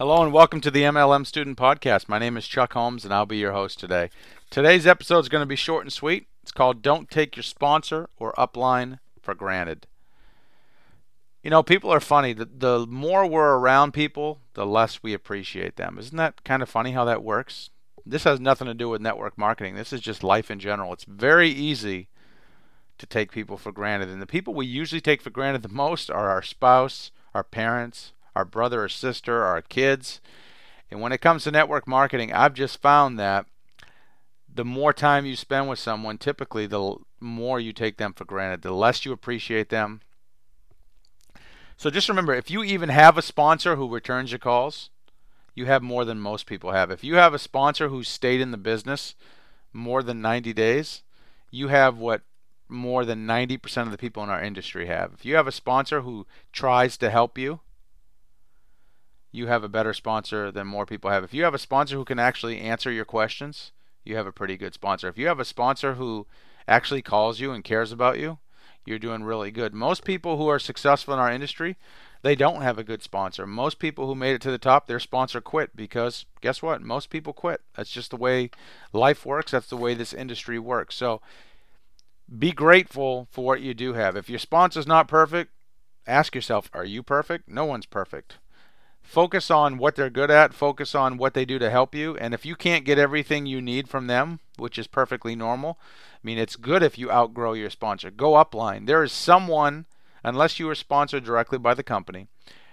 Hello and welcome to the MLM Student Podcast. My name is Chuck Holmes and I'll be your host today. Today's episode is going to be short and sweet. It's called Don't Take Your Sponsor or Upline for Granted. You know, people are funny. The, the more we're around people, the less we appreciate them. Isn't that kind of funny how that works? This has nothing to do with network marketing. This is just life in general. It's very easy to take people for granted. And the people we usually take for granted the most are our spouse, our parents, our brother or sister, our kids. And when it comes to network marketing, I've just found that the more time you spend with someone, typically the more you take them for granted, the less you appreciate them. So just remember if you even have a sponsor who returns your calls, you have more than most people have. If you have a sponsor who stayed in the business more than 90 days, you have what more than 90% of the people in our industry have. If you have a sponsor who tries to help you, you have a better sponsor than more people have. If you have a sponsor who can actually answer your questions, you have a pretty good sponsor. If you have a sponsor who actually calls you and cares about you, you're doing really good. Most people who are successful in our industry, they don't have a good sponsor. Most people who made it to the top, their sponsor quit because guess what? Most people quit. That's just the way life works. That's the way this industry works. So be grateful for what you do have. If your sponsor's not perfect, ask yourself, are you perfect? No one's perfect focus on what they're good at, focus on what they do to help you. And if you can't get everything you need from them, which is perfectly normal, I mean, it's good if you outgrow your sponsor. Go upline. There is someone, unless you are sponsored directly by the company,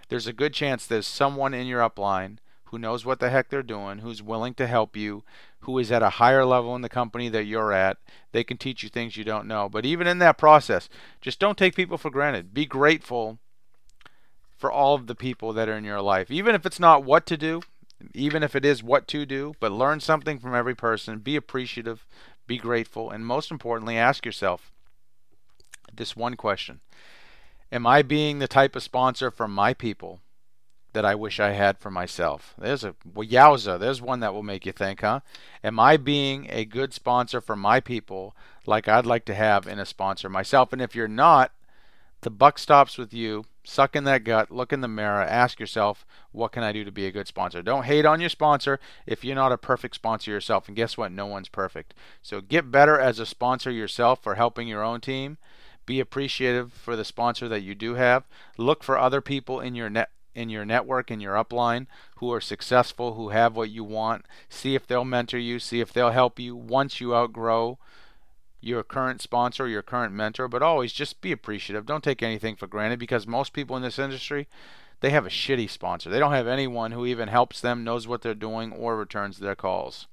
there's a good chance there's someone in your upline who knows what the heck they're doing, who's willing to help you, who is at a higher level in the company that you're at. They can teach you things you don't know. But even in that process, just don't take people for granted. Be grateful for all of the people that are in your life. Even if it's not what to do, even if it is what to do, but learn something from every person. Be appreciative, be grateful, and most importantly, ask yourself this one question Am I being the type of sponsor for my people that I wish I had for myself? There's a well, yowza. There's one that will make you think, huh? Am I being a good sponsor for my people like I'd like to have in a sponsor myself? And if you're not, the buck stops with you. Suck in that gut, look in the mirror, ask yourself, what can I do to be a good sponsor? Don't hate on your sponsor if you're not a perfect sponsor yourself. And guess what? No one's perfect. So get better as a sponsor yourself for helping your own team. Be appreciative for the sponsor that you do have. Look for other people in your net in your network in your upline who are successful, who have what you want. See if they'll mentor you, see if they'll help you once you outgrow your current sponsor, your current mentor, but always just be appreciative. Don't take anything for granted because most people in this industry, they have a shitty sponsor. They don't have anyone who even helps them, knows what they're doing, or returns their calls.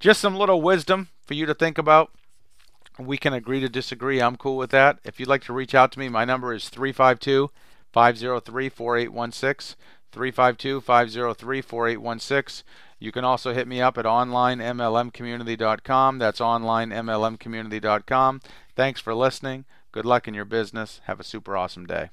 Just some little wisdom for you to think about. We can agree to disagree. I'm cool with that. If you'd like to reach out to me, my number is 352 503 4816. 352 503 4816. You can also hit me up at onlinemlmcommunity.com. That's onlinemlmcommunity.com. Thanks for listening. Good luck in your business. Have a super awesome day.